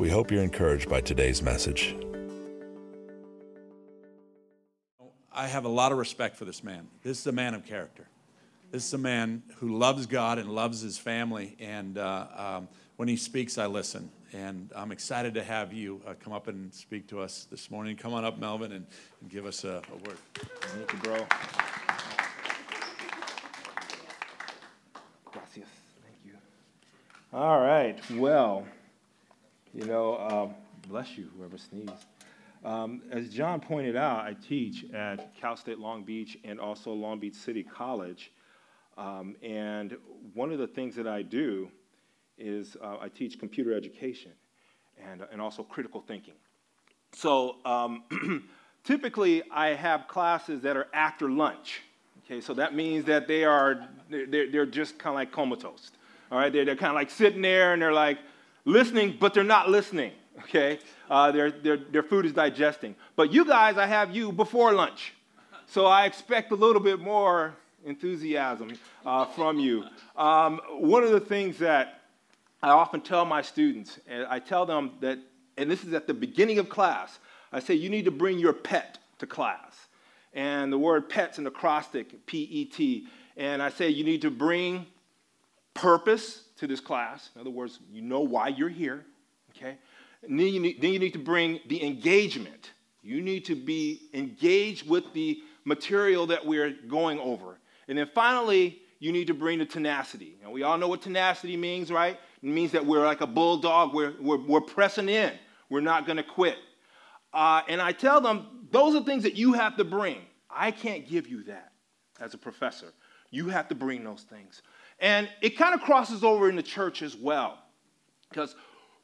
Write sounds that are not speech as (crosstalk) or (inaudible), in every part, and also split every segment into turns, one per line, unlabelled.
We hope you're encouraged by today's message.
I have a lot of respect for this man. This is a man of character. This is a man who loves God and loves his family. And uh, um, when he speaks, I listen. And I'm excited to have you uh, come up and speak to us this morning. Come on up, Melvin, and, and give us a, a word.
Thank you, bro. Gracias. Thank you. All right. Well, you know, um, bless you, whoever sneezed. Um, as John pointed out, I teach at Cal State Long Beach and also Long Beach City College. Um, and one of the things that I do is uh, I teach computer education and, and also critical thinking. So um, (clears throat) typically, I have classes that are after lunch. Okay, so that means that they are they're, they're just kind of like comatose. All right, they're, they're kind of like sitting there and they're like, listening, but they're not listening, (laughs) okay? Uh, their, their, their food is digesting. But you guys, I have you before lunch. So I expect a little bit more enthusiasm uh, from you. Um, one of the things that I often tell my students, and I tell them that, and this is at the beginning of class, I say you need to bring your pet to class. And the word pet's an acrostic, P E T. And I say you need to bring purpose, to this class. In other words, you know why you're here, okay? And then you need, then you need to bring the engagement. You need to be engaged with the material that we're going over. And then finally, you need to bring the tenacity. And we all know what tenacity means, right? It means that we're like a bulldog, we're, we're, we're pressing in, we're not gonna quit. Uh, and I tell them, those are things that you have to bring. I can't give you that as a professor. You have to bring those things. And it kind of crosses over in the church as well. Because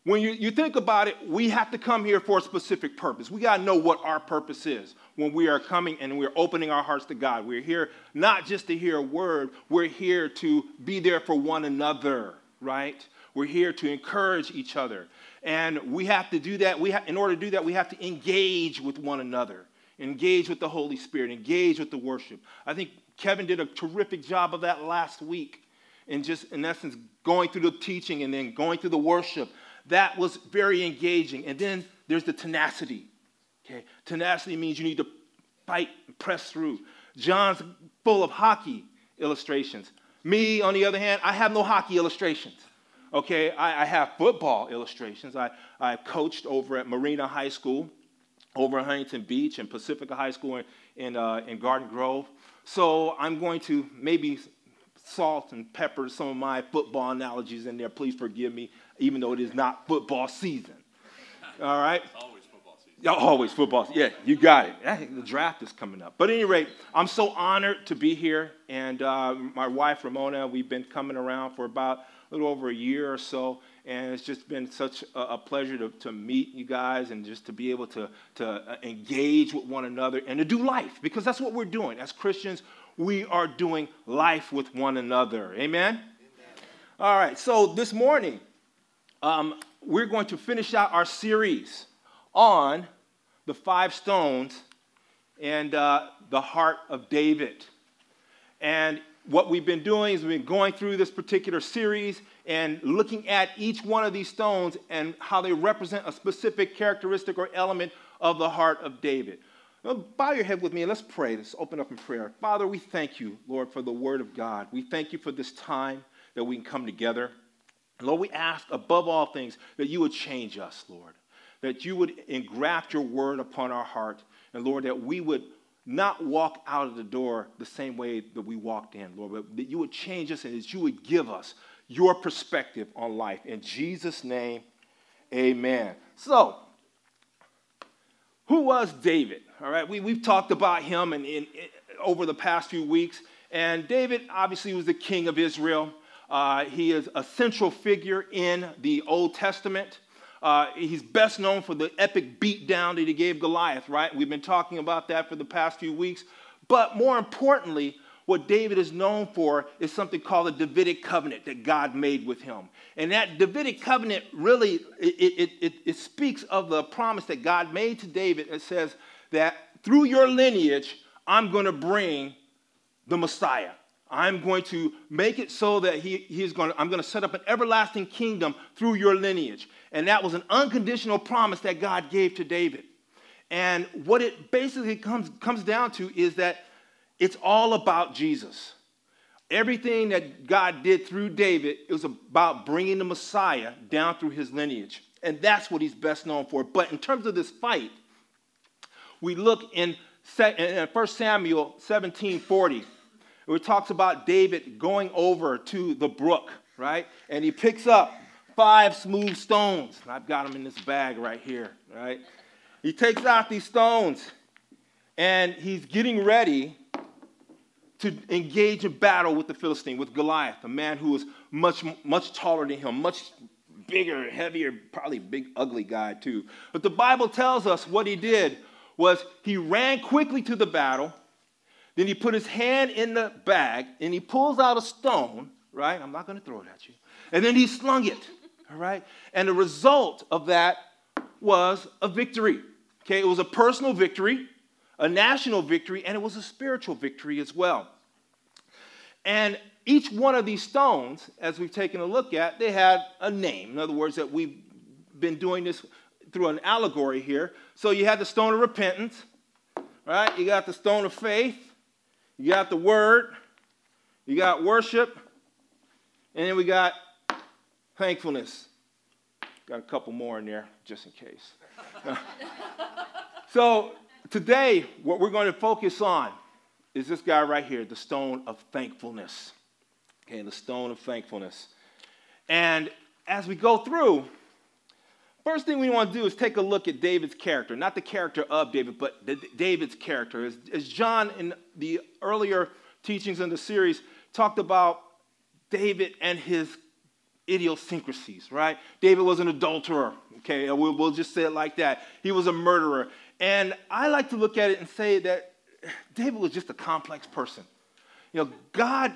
when you, you think about it, we have to come here for a specific purpose. We got to know what our purpose is when we are coming and we're opening our hearts to God. We're here not just to hear a word, we're here to be there for one another, right? We're here to encourage each other. And we have to do that. We ha- in order to do that, we have to engage with one another, engage with the Holy Spirit, engage with the worship. I think Kevin did a terrific job of that last week and just in essence going through the teaching and then going through the worship. That was very engaging. And then there's the tenacity. Okay, tenacity means you need to fight and press through. John's full of hockey illustrations. Me, on the other hand, I have no hockey illustrations. Okay, I, I have football illustrations. I, I coached over at Marina High School, over at Huntington Beach, and Pacifica High School in, in, uh, in Garden Grove. So I'm going to maybe salt and pepper some of my football analogies in there. Please forgive me, even though it is not football season. All right?
Always football season.
Yeah, always football. Yeah, you got it. The draft is coming up. But at any rate, I'm so honored to be here. And uh, my wife, Ramona, we've been coming around for about a little over a year or so. And it's just been such a, a pleasure to, to meet you guys and just to be able to, to uh, engage with one another and to do life because that's what we're doing. As Christians, we are doing life with one another. Amen? Amen. All right, so this morning, um, we're going to finish out our series on the five stones and uh, the heart of David. And what we've been doing is we've been going through this particular series and looking at each one of these stones and how they represent a specific characteristic or element of the heart of David. Bow your head with me and let's pray. Let's open up in prayer. Father, we thank you, Lord, for the word of God. We thank you for this time that we can come together. Lord, we ask above all things that you would change us, Lord, that you would engraft your word upon our heart, and Lord, that we would not walk out of the door the same way that we walked in, Lord, but that you would change us and that you would give us your perspective on life. In Jesus' name, amen. So, who was David? All right, we, we've talked about him in, in, in, over the past few weeks. And David obviously was the king of Israel. Uh, he is a central figure in the Old Testament. Uh, he's best known for the epic beatdown that he gave Goliath, right? We've been talking about that for the past few weeks. But more importantly, what David is known for is something called the Davidic covenant that God made with him. And that Davidic covenant really, it, it, it, it speaks of the promise that God made to David. It says that through your lineage, I'm going to bring the Messiah. I'm going to make it so that he, he's going to, I'm going to set up an everlasting kingdom through your lineage. And that was an unconditional promise that God gave to David. And what it basically comes, comes down to is that it's all about Jesus. Everything that God did through David, it was about bringing the Messiah down through his lineage. And that's what he's best known for. But in terms of this fight, we look in 1 Samuel 17 40, where it talks about David going over to the brook, right? And he picks up five smooth stones. I've got them in this bag right here, right? He takes out these stones and he's getting ready to engage in battle with the Philistine, with Goliath, a man who was much, much taller than him, much bigger, heavier, probably big, ugly guy too. But the Bible tells us what he did was he ran quickly to the battle, then he put his hand in the bag and he pulls out a stone, right? I'm not going to throw it at you. And then he slung it, all right? And the result of that was a victory. Okay, it was a personal victory a national victory, and it was a spiritual victory as well. And each one of these stones, as we've taken a look at, they had a name. In other words, that we've been doing this through an allegory here. So you had the stone of repentance, right? You got the stone of faith, you got the word, you got worship, and then we got thankfulness. Got a couple more in there just in case. (laughs) so Today, what we're going to focus on is this guy right here, the stone of thankfulness. Okay, the stone of thankfulness. And as we go through, first thing we want to do is take a look at David's character, not the character of David, but the, David's character. As, as John in the earlier teachings in the series talked about David and his idiosyncrasies, right? David was an adulterer, okay? We'll, we'll just say it like that. He was a murderer. And I like to look at it and say that David was just a complex person. You know, God,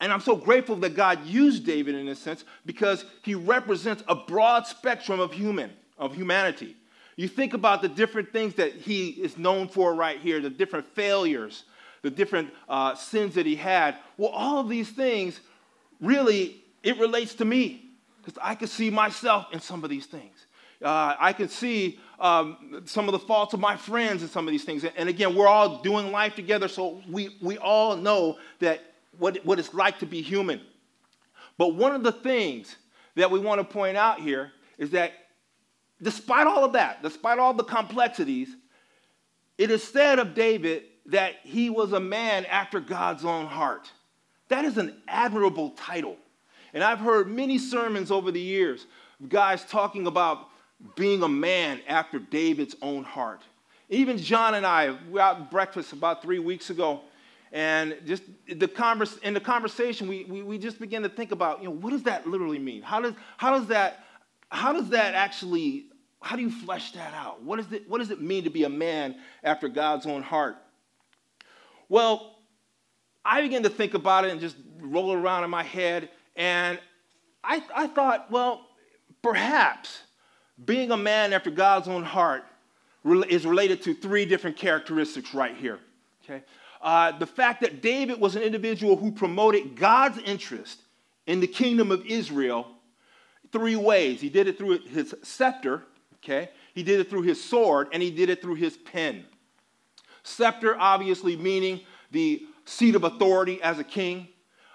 and I'm so grateful that God used David in this sense because he represents a broad spectrum of human, of humanity. You think about the different things that he is known for right here, the different failures, the different uh, sins that he had. Well, all of these things really, it relates to me because I can see myself in some of these things. Uh, I can see um, some of the faults of my friends and some of these things. And again, we're all doing life together, so we, we all know that what, what it's like to be human. But one of the things that we want to point out here is that despite all of that, despite all the complexities, it is said of David that he was a man after God's own heart. That is an admirable title. And I've heard many sermons over the years, of guys talking about being a man after David's own heart. Even John and I, we were out breakfast about three weeks ago, and just the converse, in the conversation, we, we, we just begin to think about, you know, what does that literally mean? How does, how does that, how does that actually, how do you flesh that out? What, is it, what does it mean to be a man after God's own heart? Well, I began to think about it and just roll around in my head, and I, I thought, well, perhaps being a man after God's own heart is related to three different characteristics right here. Okay? Uh, the fact that David was an individual who promoted God's interest in the kingdom of Israel three ways. He did it through his scepter, okay? He did it through his sword, and he did it through his pen. Scepter, obviously, meaning the seat of authority as a king,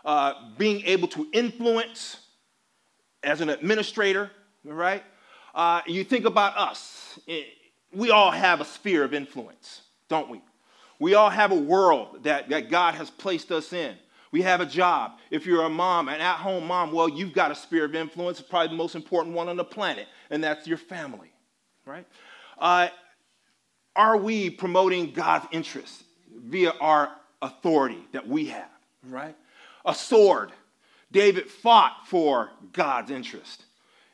uh, being able to influence as an administrator, right? Uh, you think about us. Eh, we all have a sphere of influence, don't we? We all have a world that, that God has placed us in. We have a job. If you're a mom, an at home mom, well, you've got a sphere of influence, probably the most important one on the planet, and that's your family, right? Uh, are we promoting God's interests via our authority that we have, right? A sword. David fought for God's interest.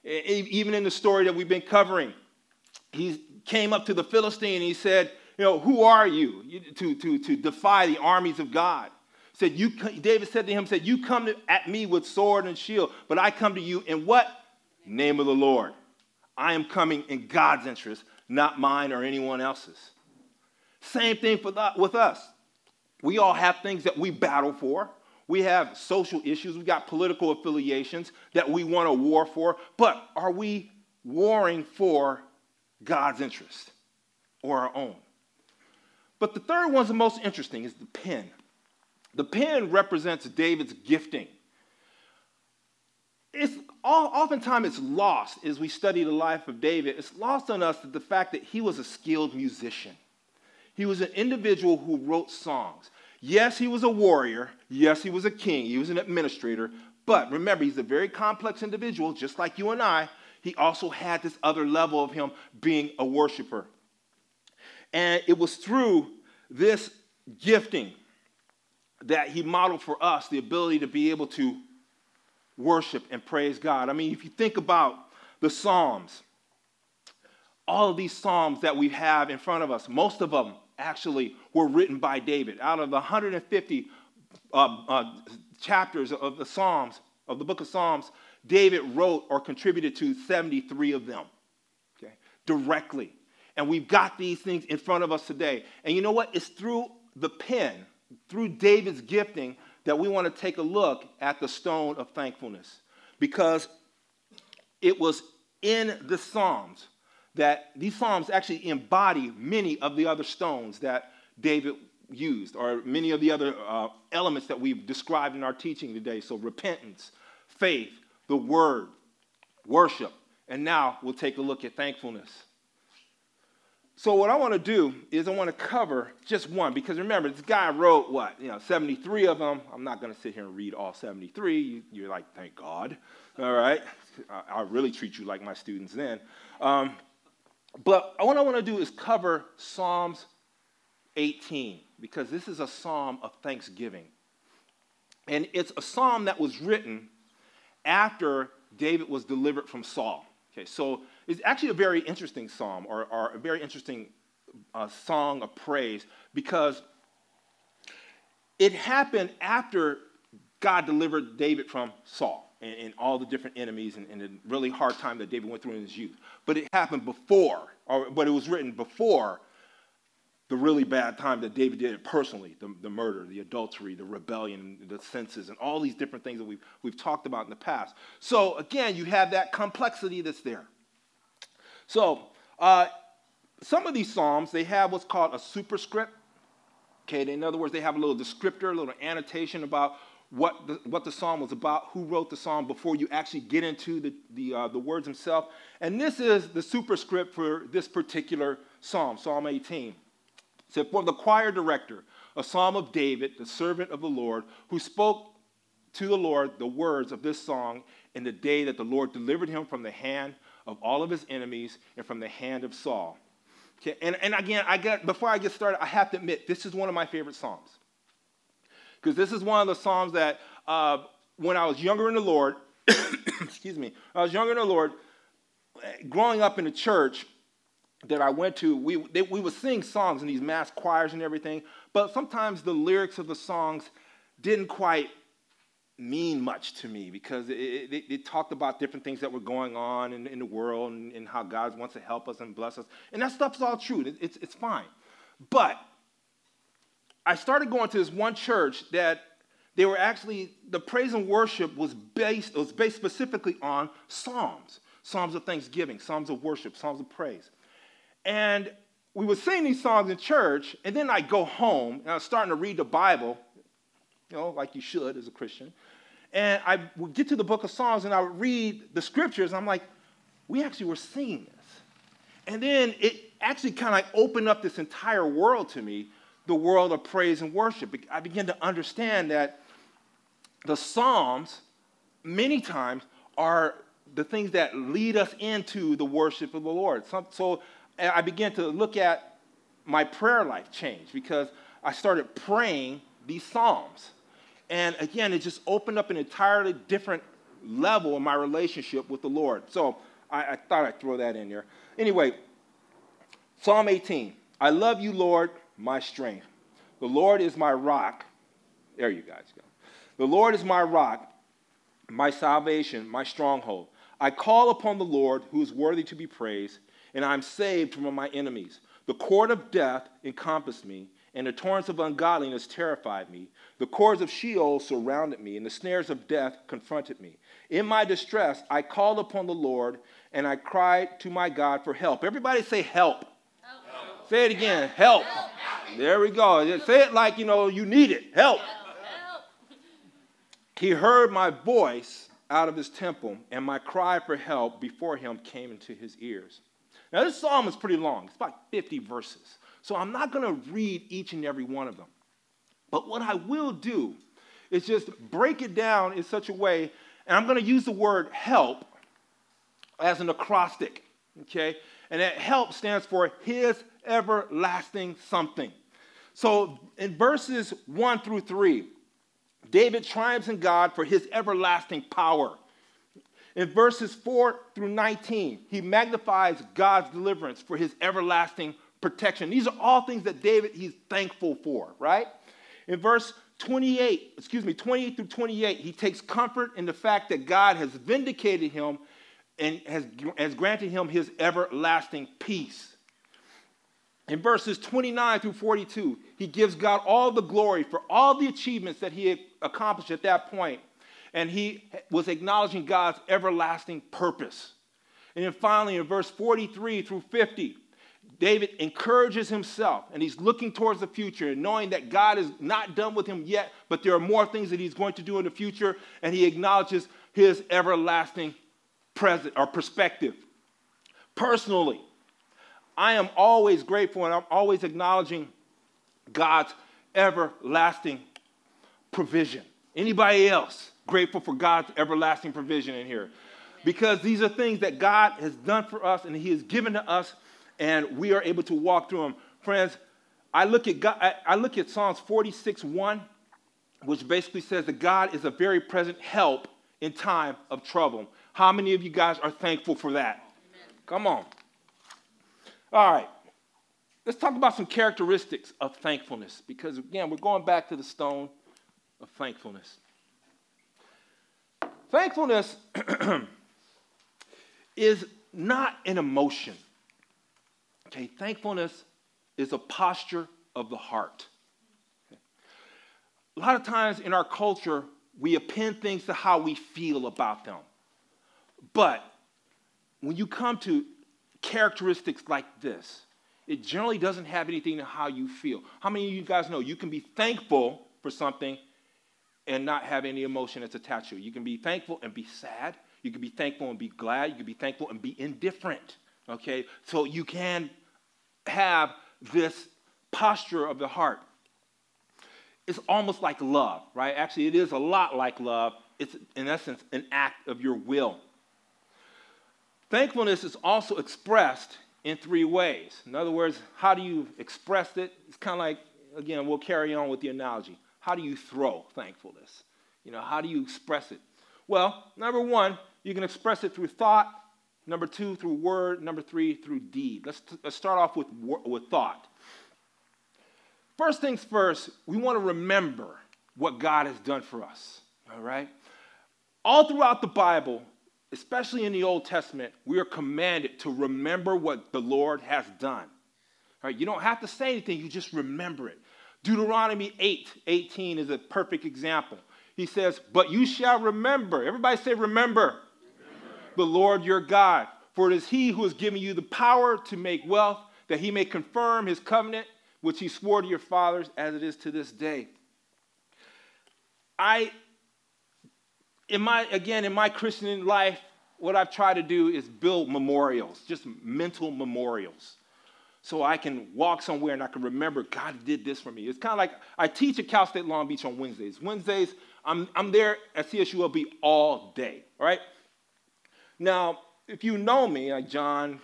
Even in the story that we've been covering, he came up to the Philistine and he said, You know, who are you to, to, to defy the armies of God? Said, you, David said to him, said, You come at me with sword and shield, but I come to you in what? Name of the Lord. I am coming in God's interest, not mine or anyone else's. Same thing for the, with us. We all have things that we battle for. We have social issues. We've got political affiliations that we want to war for. But are we warring for God's interest or our own? But the third one's the most interesting is the pen. The pen represents David's gifting. It's oftentimes it's lost as we study the life of David. It's lost on us that the fact that he was a skilled musician. He was an individual who wrote songs. Yes, he was a warrior. Yes, he was a king. He was an administrator. But remember, he's a very complex individual, just like you and I. He also had this other level of him being a worshiper. And it was through this gifting that he modeled for us the ability to be able to worship and praise God. I mean, if you think about the Psalms, all of these Psalms that we have in front of us, most of them actually were written by David. Out of the 150 uh, uh, chapters of the Psalms, of the book of Psalms, David wrote or contributed to 73 of them, okay, directly. And we've got these things in front of us today. And you know what? It's through the pen, through David's gifting, that we want to take a look at the stone of thankfulness. Because it was in the Psalms that these Psalms actually embody many of the other stones that David used, or many of the other uh, elements that we've described in our teaching today. So, repentance, faith, the word, worship, and now we'll take a look at thankfulness. So what I want to do is I want to cover just one because remember this guy wrote what you know 73 of them. I'm not going to sit here and read all 73. You, are like, thank God. All right, I, will really treat you like my students then. Um, but what I want to do is cover Psalms 18 because this is a psalm of thanksgiving, and it's a psalm that was written after David was delivered from Saul. Okay, so it's actually a very interesting psalm or, or a very interesting uh, song of praise because it happened after God delivered David from Saul and, and all the different enemies and, and, the really hard time that David went through in his youth. But it happened before, or but it was written before the really bad time that David did it personally the, the murder, the adultery, the rebellion, the senses, and all these different things that we've, we've talked about in the past. So, again, you have that complexity that's there. So, uh, some of these Psalms, they have what's called a superscript. Okay, in other words, they have a little descriptor, a little annotation about what the, what the psalm was about, who wrote the psalm before you actually get into the, the, uh, the words themselves. And this is the superscript for this particular psalm, Psalm 18 said, For the choir director, a psalm of David, the servant of the Lord, who spoke to the Lord the words of this song in the day that the Lord delivered him from the hand of all of his enemies and from the hand of Saul. Okay, and, and again, I get, before I get started, I have to admit, this is one of my favorite psalms. Because this is one of the psalms that uh, when I was younger in the Lord, (coughs) excuse me, I was younger in the Lord, growing up in the church, that I went to, we, they, we would sing songs in these mass choirs and everything, but sometimes the lyrics of the songs didn't quite mean much to me because it, it, it talked about different things that were going on in, in the world and, and, how God wants to help us and bless us. And that stuff's all true, it, it's, it's fine. But I started going to this one church that they were actually, the praise and worship was based, was based specifically on psalms. Psalms of thanksgiving, psalms of worship, psalms of praise. And we would sing these songs in church, and then I'd go home, and I was starting to read the Bible, you know, like you should as a Christian. And I would get to the book of Psalms, and I would read the scriptures, and I'm like, we actually were seeing this. And then it actually kind of opened up this entire world to me, the world of praise and worship. I began to understand that the Psalms, many times, are the things that lead us into the worship of the Lord. So eh, I began to look at my prayer life change because I started praying these Psalms. And again, it just opened up an entirely different level in my relationship with the Lord. So I, I thought I'd throw that in there. Anyway, Psalm 18 I love you, Lord, my strength. The Lord is my rock. There you guys go. The Lord is my rock, my salvation, my stronghold. I call upon the Lord who is worthy to be praised, and I am saved from my enemies. The cord of death encompassed me, and the torrents of ungodliness terrified me. The cords of Sheol surrounded me, and the snares of death confronted me. In my distress, I called upon the Lord, and I cried to my God for help. Everybody say, Help. help. Say it again, help. help. There we go. Say it like you know you need it. Help. help. He heard my voice out of his temple, and my cry for help before him came into his ears. Now, this psalm is pretty long, it's about 50 verses. So I'm not going to read each and every one of them. But what I will do is just break it down in such a way, and I'm going to use the word help as an acrostic, okay? And that help stands for his everlasting something. So in verses 1 through 3, David triumphs in God for his everlasting power. In verses 4 through 19, he magnifies God's deliverance for his everlasting protection. These are all things that David he's thankful for, right? In verse 28, excuse me, 28 through 28, he takes comfort in the fact that God has vindicated him and has, has granted him his everlasting peace. In verses 29 through 42, he gives God all the glory for all the achievements that he accomplished at that point, and he was acknowledging God's everlasting purpose. And then finally, in verse 43 through 50, David encourages himself and he's looking towards the future and knowing that God is not done with him yet, but there are more things that he's going to do in the future, and he acknowledges his everlasting present or perspective. Personally, I am always grateful and I'm always acknowledging God's everlasting provision. Anybody else grateful for God's everlasting provision in here? Because these are things that God has done for us and He has given to us, and we are able to walk through them. Friends, I look at God, I look at Psalms 46 1, which basically says that God is a very present help in time of trouble. How many of you guys are thankful for that? Amen. Come on. All right. Let's talk about some characteristics of thankfulness because, again, we're going back to the stone of thankfulness. Thankfulness (clears throat) is not an emotion. Okay, thankfulness is a posture of the heart. Okay. A lot of times in our culture, we append things to how we feel about them. But when you come to characteristics like this, it generally doesn't have anything to how you feel. How many of you guys know you can be thankful for something and not have any emotion that's attached to it? You can be thankful and be sad. You can be thankful and be glad. You can be thankful and be indifferent. Okay? So you can have this posture of the heart. It's almost like love, right? Actually, it is a lot like love. It's, in essence, an act of your will. Thankfulness is also expressed in three ways. In other words, how do you express it? It's kind of like, again, we'll carry on with the analogy. How do you throw thankfulness? You know, how do you express it? Well, number one, you can express it through thought. Number two, through word. Number three, through deed. Let's, let's start off with, with thought. First things first, we want to remember what God has done for us. All right? All throughout the Bible, especially in the Old Testament, we are commanded to remember what the Lord has done. Right? You don't have to say anything, you just remember it. Deuteronomy 8 18 is a perfect example. He says, But you shall remember, everybody say, remember. The Lord your God, for it is he who has given you the power to make wealth, that he may confirm his covenant, which he swore to your fathers, as it is to this day. I in my, again, in my Christian life, what I've tried to do is build memorials, just mental memorials. So I can walk somewhere and I can remember God did this for me. It's kind of like I teach at Cal State Long Beach on Wednesdays. Wednesdays, I'm, I'm there at CSULB all day, all right? Now, if you know me, like John,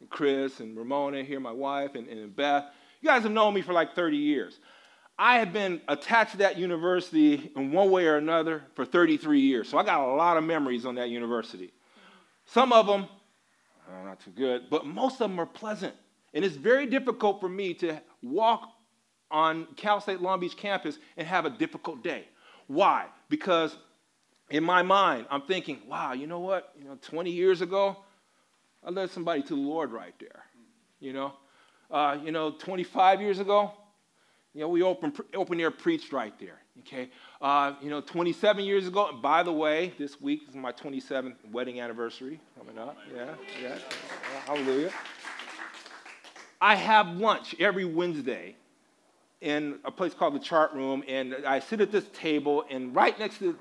and Chris, and Ramona here, my wife, and, and Beth, you guys have known me for like 30 years. I have been attached to that university in one way or another for 33 years. So I got a lot of memories on that university. Some of them are uh, not too good, but most of them are pleasant. And it's very difficult for me to walk on Cal State Long Beach campus and have a difficult day. Why? Because in my mind, I'm thinking, wow, you know what? You know, 20 years ago, I led somebody to the Lord right there. You know, uh, you know, 25 years ago, you know, we open, open air preached right there. Okay. Uh, you know, 27 years ago, and by the way, this week is my 27th wedding anniversary coming up. Yeah, yeah. yeah hallelujah. I have lunch every Wednesday in a place called the Chart Room, and I sit at this table, and right next to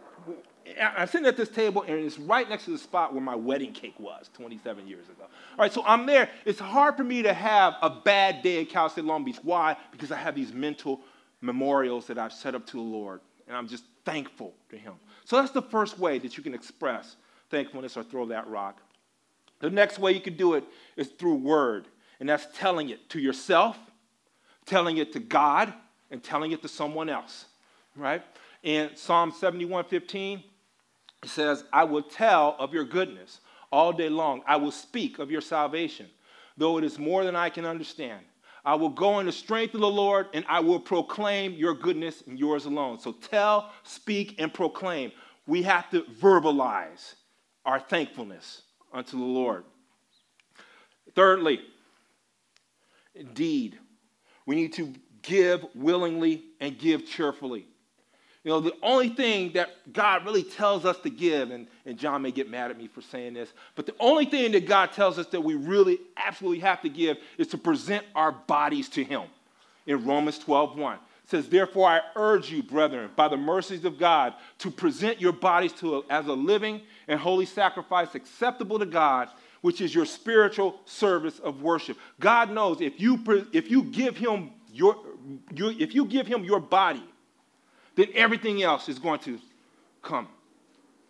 I'm sitting at this table, and it's right next to the spot where my wedding cake was 27 years ago. All right, so I'm there. It's hard for me to have a bad day at Cal State Long Beach. Why? Because I have these mental memorials that I've set up to the Lord, and I'm just thankful to Him. So that's the first way that you can express thankfulness or throw that rock. The next way you can do it is through word, and that's telling it to yourself, telling it to God, and telling it to someone else, right? In Psalm 71 15, it says, I will tell of your goodness all day long. I will speak of your salvation, though it is more than I can understand. I will go in the strength of the Lord, and I will proclaim your goodness and yours alone. So tell, speak, and proclaim. We have to verbalize our thankfulness unto the Lord. Thirdly, indeed, we need to give willingly and give cheerfully. You know, the only thing that God really tells us to give, and, and John may get mad at me for saying this, but the only thing that God tells us that we really absolutely have to give is to present our bodies to Him. In Romans 12 1. It says, Therefore, I urge you, brethren, by the mercies of God, to present your bodies to as a living and holy sacrifice acceptable to God, which is your spiritual service of worship. God knows if you, if you give Him your, your if you give Him your body, then everything else is going to come.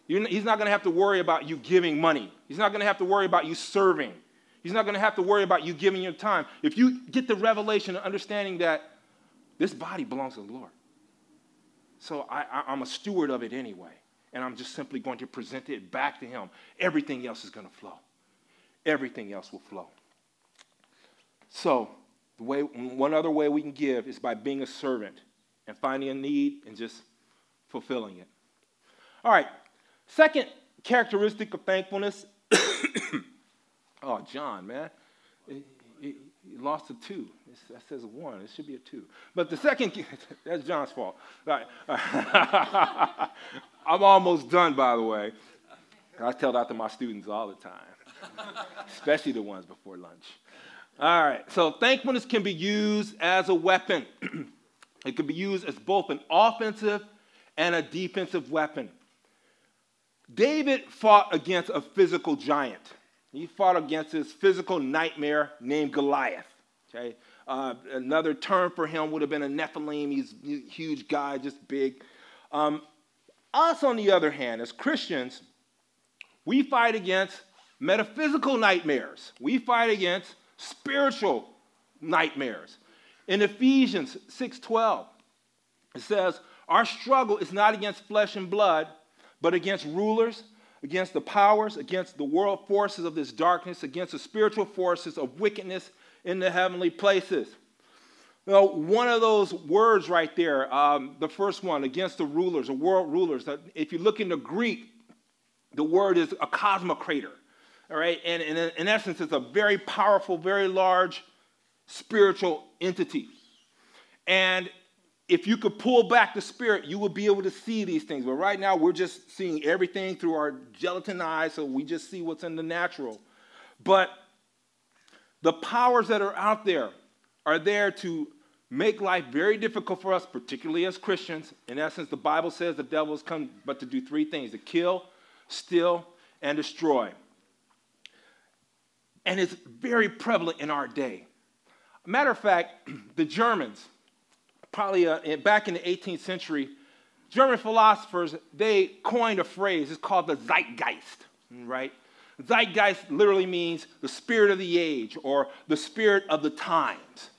he's not going to have to worry about you giving money. He's not going to have to worry about you serving. He's not going to have to worry about you giving your time. If you get the revelation and understanding that this body belongs to the Lord. So I, am a steward of it anyway. And I'm just simply going to present it back to Him. Everything else is going to flow. Everything else will flow. So, the way, one other way we can give is by being a servant and finding a need and just fulfilling it. All right, second characteristic of thankfulness. (coughs) oh, John, man. He, lost a two. It's, that says a one. It should be a two. But the second, (laughs) that's John's fault. All right. (laughs) I'm almost done, by the way. I tell that to my students all the time, (laughs) especially the ones before lunch. All right, so thankfulness can be used as a weapon. (clears throat) It can be used as both an offensive and a defensive weapon. David fought against a physical giant. He fought against this physical nightmare named Goliath. Okay? Uh, another term for him would have been a Nephilim. He's a huge guy, just big. Um, us, on the other hand, as Christians, we fight against metaphysical nightmares. We fight against spiritual nightmares. In Ephesians 6:12, it says, "Our struggle is not against flesh and blood, but against rulers, against the powers, against the world forces of this darkness, against the spiritual forces of wickedness in the heavenly places." Know, one of those words right there, um, the first one, against the rulers, the world rulers. If you look in the Greek, the word is a cosmocrator. All right, and, and in essence, it's a very powerful, very large spiritual entity. And if you could pull back the spirit, you would be able to see these things. But right now, we're just seeing everything through our gelatin eyes, so we just see what's in the natural. But the powers that are out there are there to make life very difficult for us, particularly as Christians. In essence, the Bible says the devil has come but to do three things to kill, steal, and destroy. And it's very prevalent in our day. Matter of fact, (clears throat) the Germans, probably uh, back in the 18th century, German philosophers, they coined a phrase. It's called the zeitgeist, right? Zeitgeist literally means the spirit of the age or the spirit of the times.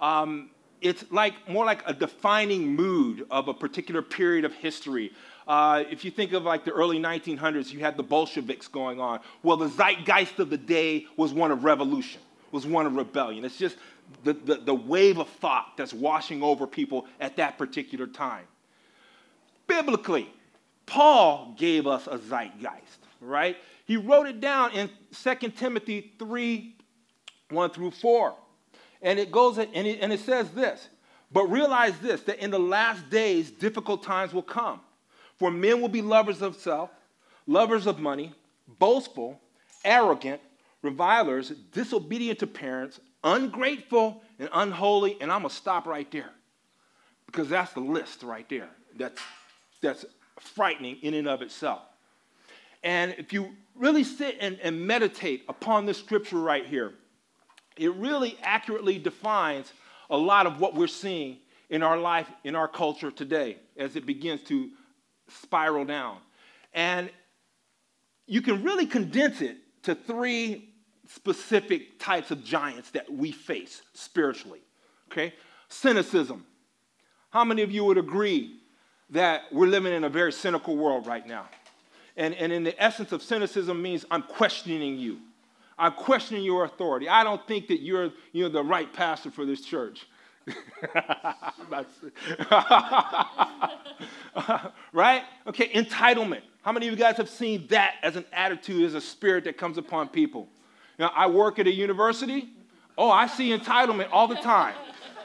Um, it's like more like a defining mood of a particular period of history. Uh, if you think of like the early 1900s, you had the Bolsheviks going on. Well, the zeitgeist of the day was one of revolution, was one of rebellion. It's just the, the, the wave of thought that's washing over people at that particular time. Biblically, Paul gave us a zeitgeist, right? He wrote it down in 2 Timothy 3 1 through 4. And it goes and it, and it says this But realize this, that in the last days, difficult times will come. For men will be lovers of self, lovers of money, boastful, arrogant, revilers, disobedient to parents, ungrateful, and unholy. And I'm going to stop right there because that's the list right there. That's, that's frightening in and of itself. And if you really sit and, and meditate upon this scripture right here, it really accurately defines a lot of what we're seeing in our life, in our culture today, as it begins to spiral down. And you can really condense it to three specific types of giants that we face spiritually. Okay? Cynicism. How many of you would agree that we're living in a very cynical world right now? And, and in the essence of cynicism means I'm questioning you. I'm questioning your authority. I don't think that you're, you're the right pastor for this church. (laughs) right? Okay, entitlement. How many of you guys have seen that as an attitude, as a spirit that comes upon people? Now, I work at a university. Oh, I see entitlement all the time.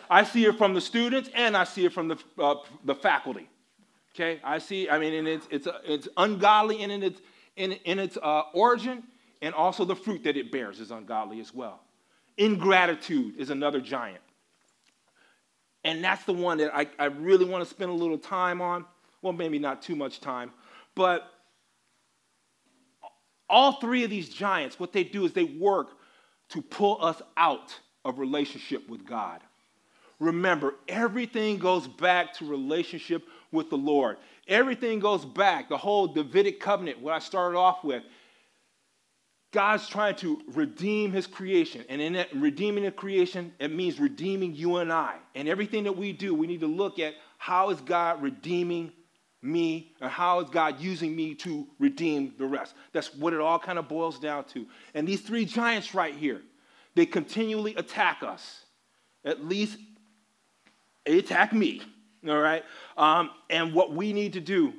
I see it from the students and I see it from the, uh, the faculty. Okay, I see, I mean, and it's, it's, it's ungodly in its, in, in its uh, origin, and also the fruit that it bears is ungodly as well. Ingratitude is another giant. And that's the one that I, I really want to spend a little time on. Well, maybe not too much time, but all three of these giants, what they do is they work to pull us out of relationship with God. Remember, everything goes back to relationship with the Lord. Everything goes back, the whole Davidic covenant, what I started off with. God's trying to redeem his creation. And in redeeming the creation, it means redeeming you and I. And everything that we do, we need to look at how is God redeeming me and how is God using me to redeem the rest. That's what it all kind of boils down to. And these three giants right here, they continually attack us. At least they attack me all right? Um, and what we need to do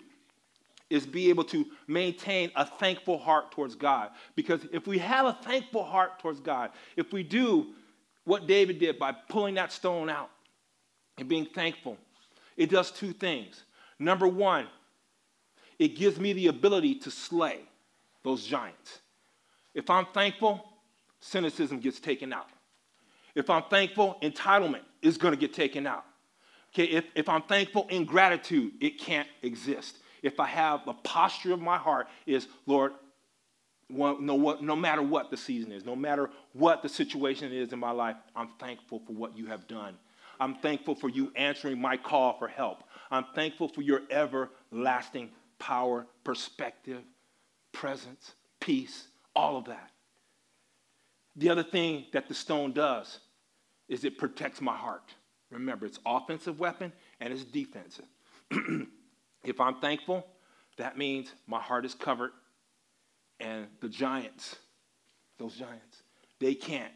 is be able to maintain a thankful heart towards God. Because if we have a thankful heart towards God, if we do what David did by pulling that stone out and being thankful, it does two things. Number one, it gives me the ability to slay those giants. If I'm thankful, cynicism gets taken out. If I'm thankful, entitlement is going to get taken out. Okay, if, if I'm thankful in gratitude, it can't exist. If I have the posture of my heart is, Lord, no, what, no matter what the season is, no matter what the situation is in my life, I'm thankful for what you have done. I'm thankful for you answering my call for help. I'm thankful for your everlasting power, perspective, presence, peace, all of that. The other thing that the stone does is it protects my heart. Remember, it's offensive weapon and it's defensive. (clears throat) if I'm thankful, that means my heart is covered and the giants, those giants, they can't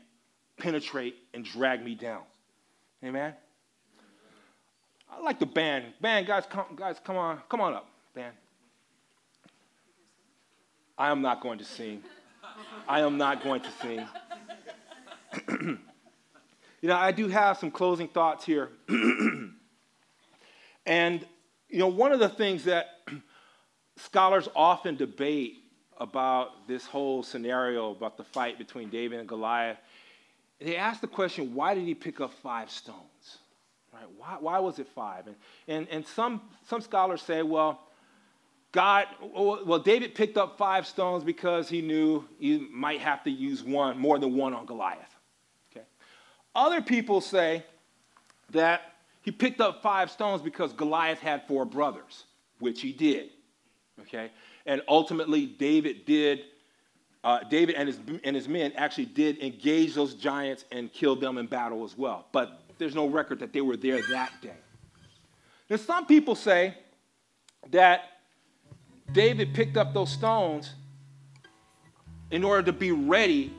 penetrate and drag me down. Amen? I like the band. Band, guys, come, guys, come on, come on up, band. I am not going to sing. I am not going to sing. (clears throat) You know, I do have some closing thoughts here. (clears throat) and, you know, one of the things that (clears throat) scholars often debate about this whole scenario about the fight between David and Goliath, they ask the question, why did he pick up five stones? Right? Why, why was it five? And, and, and some, some scholars say, well, God, well, David picked up five stones because he knew he might have to use one, more than one on Goliath. Okay? Other people say that he picked up five stones because Goliath had four brothers, which he did. Okay? And ultimately, David did, uh, David and his, and his men actually did engage those giants and kill them in battle as well. But there's no record that they were there that day. Now, some people say that David picked up those stones in order to be ready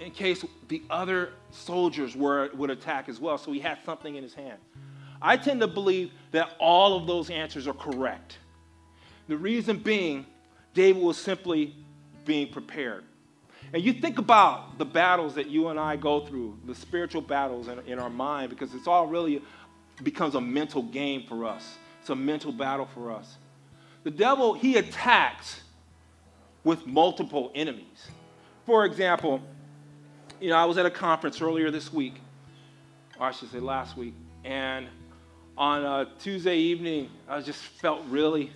in case the other soldiers were, would attack as well. So he had something in his hand. I tend to believe that all of those answers are correct. The reason being, David was simply being prepared. And you think about the battles that you and I go through, the spiritual battles in, in our mind, because it's all really becomes a mental game for us. It's a mental battle for us. The devil, he attacks with multiple enemies. For example, you know, I was at a conference earlier this week, or I should say last week, and on a Tuesday evening, I just felt really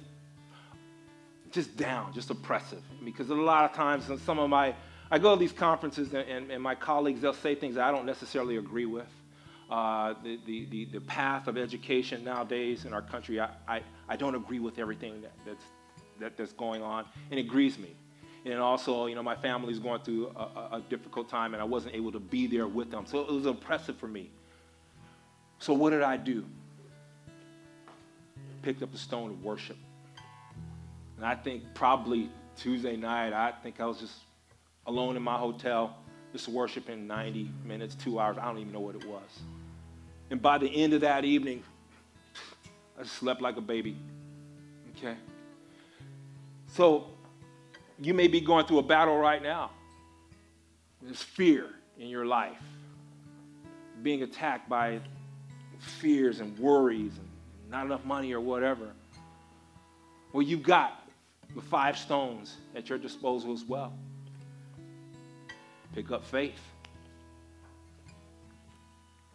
just down, just oppressive. Because a lot of times, some of my, I go to these conferences and, and, and my colleagues, they'll say things I don't necessarily agree with. Uh, the, the, the, the, path of education nowadays in our country, I, I, I don't agree with everything that, that's, that, that's going on, and it grieves me. And also, you know, my family's going through a, a, difficult time, and I wasn't able to be there with them. So it was oppressive for me. So what did I do? Picked up the stone of worship. And I think probably Tuesday night, I think I was just alone in my hotel, just worshiping 90 minutes, two hours. I don't even know what it was. And by the end of that evening, I slept like a baby. Okay? So you may be going through a battle right now. There's fear in your life, being attacked by fears and worries and not enough money or whatever. Well, you've got the five stones at your disposal as well. Pick up faith,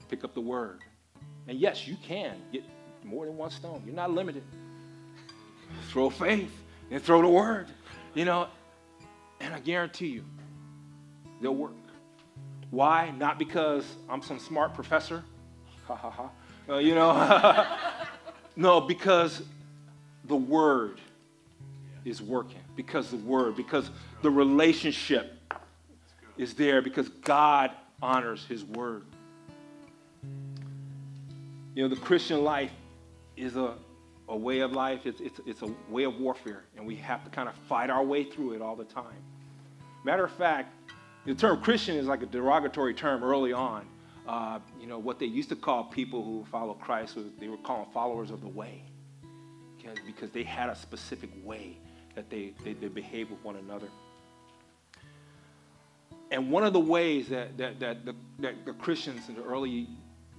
pick up the word. And yes, you can get more than one stone. You're not limited. Throw faith and throw the word. You know, and I guarantee you, they'll work. Why? Not because I'm some smart professor. Ha ha ha. Uh, you know, (laughs) no, because the word is working. Because the word, because the relationship is there, because God honors his word. You know, the Christian life is a a way of life. It's, it's, it's a way of warfare, and we have to kind of fight our way through it all the time. Matter of fact, the term Christian is like a derogatory term early on. Uh, you know, what they used to call people who follow Christ, they were calling followers of the way because they had a specific way that they, they, they behaved with one another. And one of the ways that, that, that, the, that the Christians in the early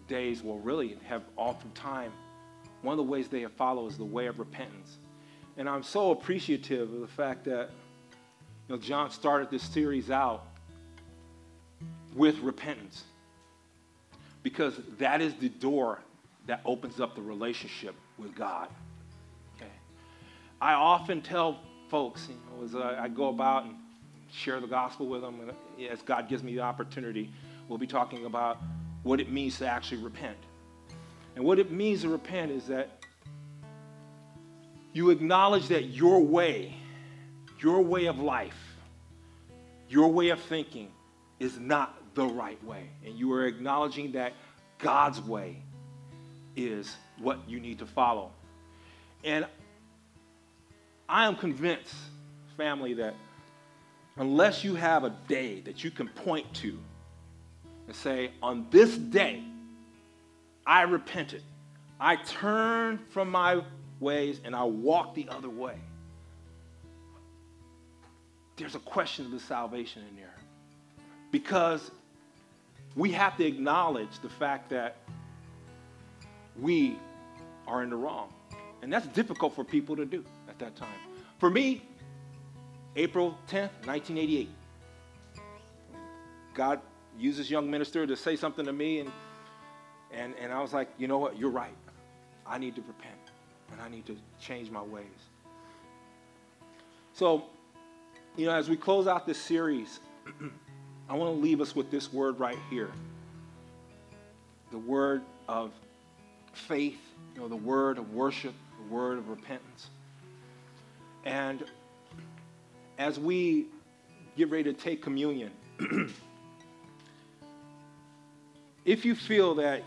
days will really have all through time one of the ways they have followed is the way of repentance. And I'm so appreciative of the fact that you know, John started this series out with repentance because that is the door that opens up the relationship with God. I often tell folks, you know, as I, go about and share the gospel with them, as God gives me the opportunity, we'll be talking about what it means to actually repent. And what it means to repent is that you acknowledge that your way, your way of life, your way of thinking is not the right way. And you are acknowledging that God's way is what you need to follow. And I am convinced, family, that unless you have a day that you can point to and say, on this day, I repented. I turned from my ways and I walked the other way. There's a question of the salvation in there. Because we have to acknowledge the fact that we are in the wrong. And that's difficult for people to do at that time. For me, April 10th, 1988, God used this young minister to say something to me, and and, and I was like, you know what? You're right. I need to repent and I need to change my ways. So, you know, as we close out this series, (clears throat) I want to leave us with this word right here the word of faith, you know, the word of worship, the word of repentance. And as we get ready to take communion, (clears throat) if you feel that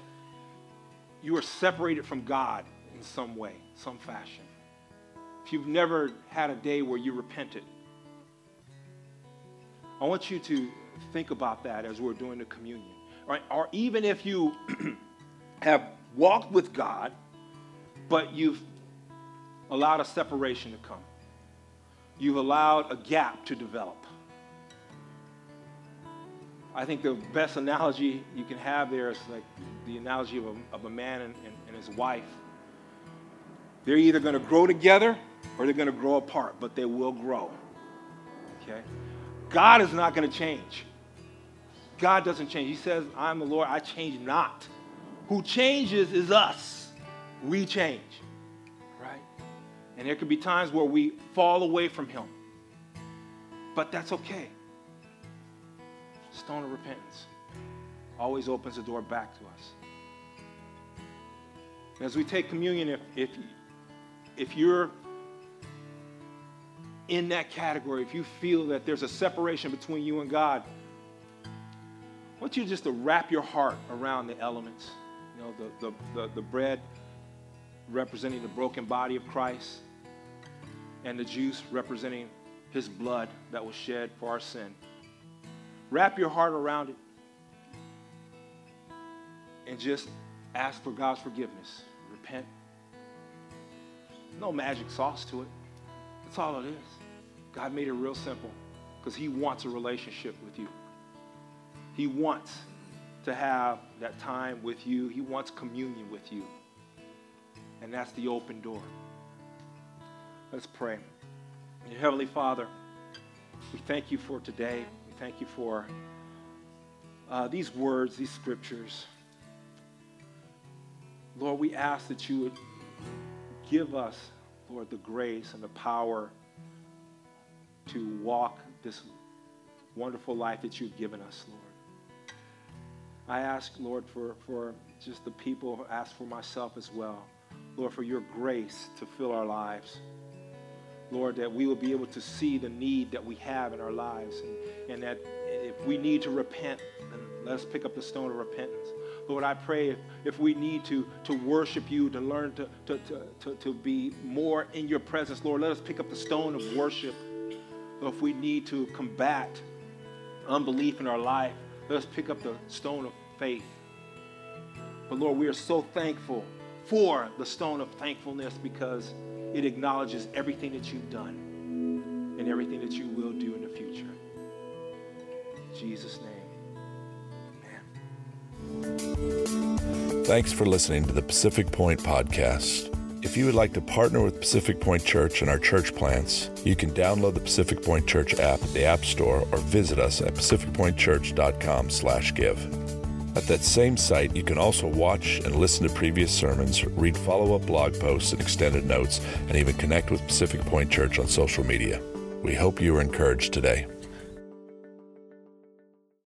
you are separated from God in some way, some fashion, if you've never had a day where you repented, I want you to think about that as we're doing the communion. Right? Or even if you (clears throat) have walked with God, but you've allowed a separation to come. You've allowed a gap to develop. I think the best analogy you can have there is like the analogy of a, of a man and, and, and his wife. They're either going to grow together or they're going to grow apart, but they will grow. Okay? God is not going to change. God doesn't change. He says, I'm the Lord, I change not. Who changes is us. We change. And there could be times where we fall away from Him. But that's okay. Stone of repentance always opens the door back to us. And as we take communion, if, if, if you're in that category, if you feel that there's a separation between you and God, I want you just to wrap your heart around the elements. You know, the, the, the, the bread representing the broken body of Christ, and the juice representing his blood that was shed for our sin. Wrap your heart around it and just ask for God's forgiveness. Repent. No magic sauce to it. That's all it is. God made it real simple because He wants a relationship with you. He wants to have that time with you, He wants communion with you. And that's the open door. Let's pray. Heavenly Father, we thank you for today. We thank you for uh, these words, these scriptures. Lord, we ask that you would give us, Lord, the grace and the power to walk this wonderful life that you've given us, Lord. I ask, Lord, for, for just the people, ask for myself as well. Lord, for your grace to fill our lives. Lord, that we will be able to see the need that we have in our lives and, and that if we need to repent, then let us pick up the stone of repentance. Lord, I pray if, if we need to, to worship you, to learn to, to, to, to, to be more in your presence, Lord, let us pick up the stone of worship or if we need to combat unbelief in our life, let us pick up the stone of faith. But Lord, we are so thankful for the stone of thankfulness because it acknowledges everything that you've done and everything that you will do in the future. In Jesus' name,
amen. Thanks for listening to the Pacific Point Podcast. If you would like to partner with Pacific Point Church and our church plants, you can download the Pacific Point Church app at the App Store or visit us at pacificpointchurch.com/give. At that same site, you can also watch and listen to previous sermons, read follow-up blog posts and extended notes, and even connect with Pacific Point Church on social media. We hope you are encouraged today.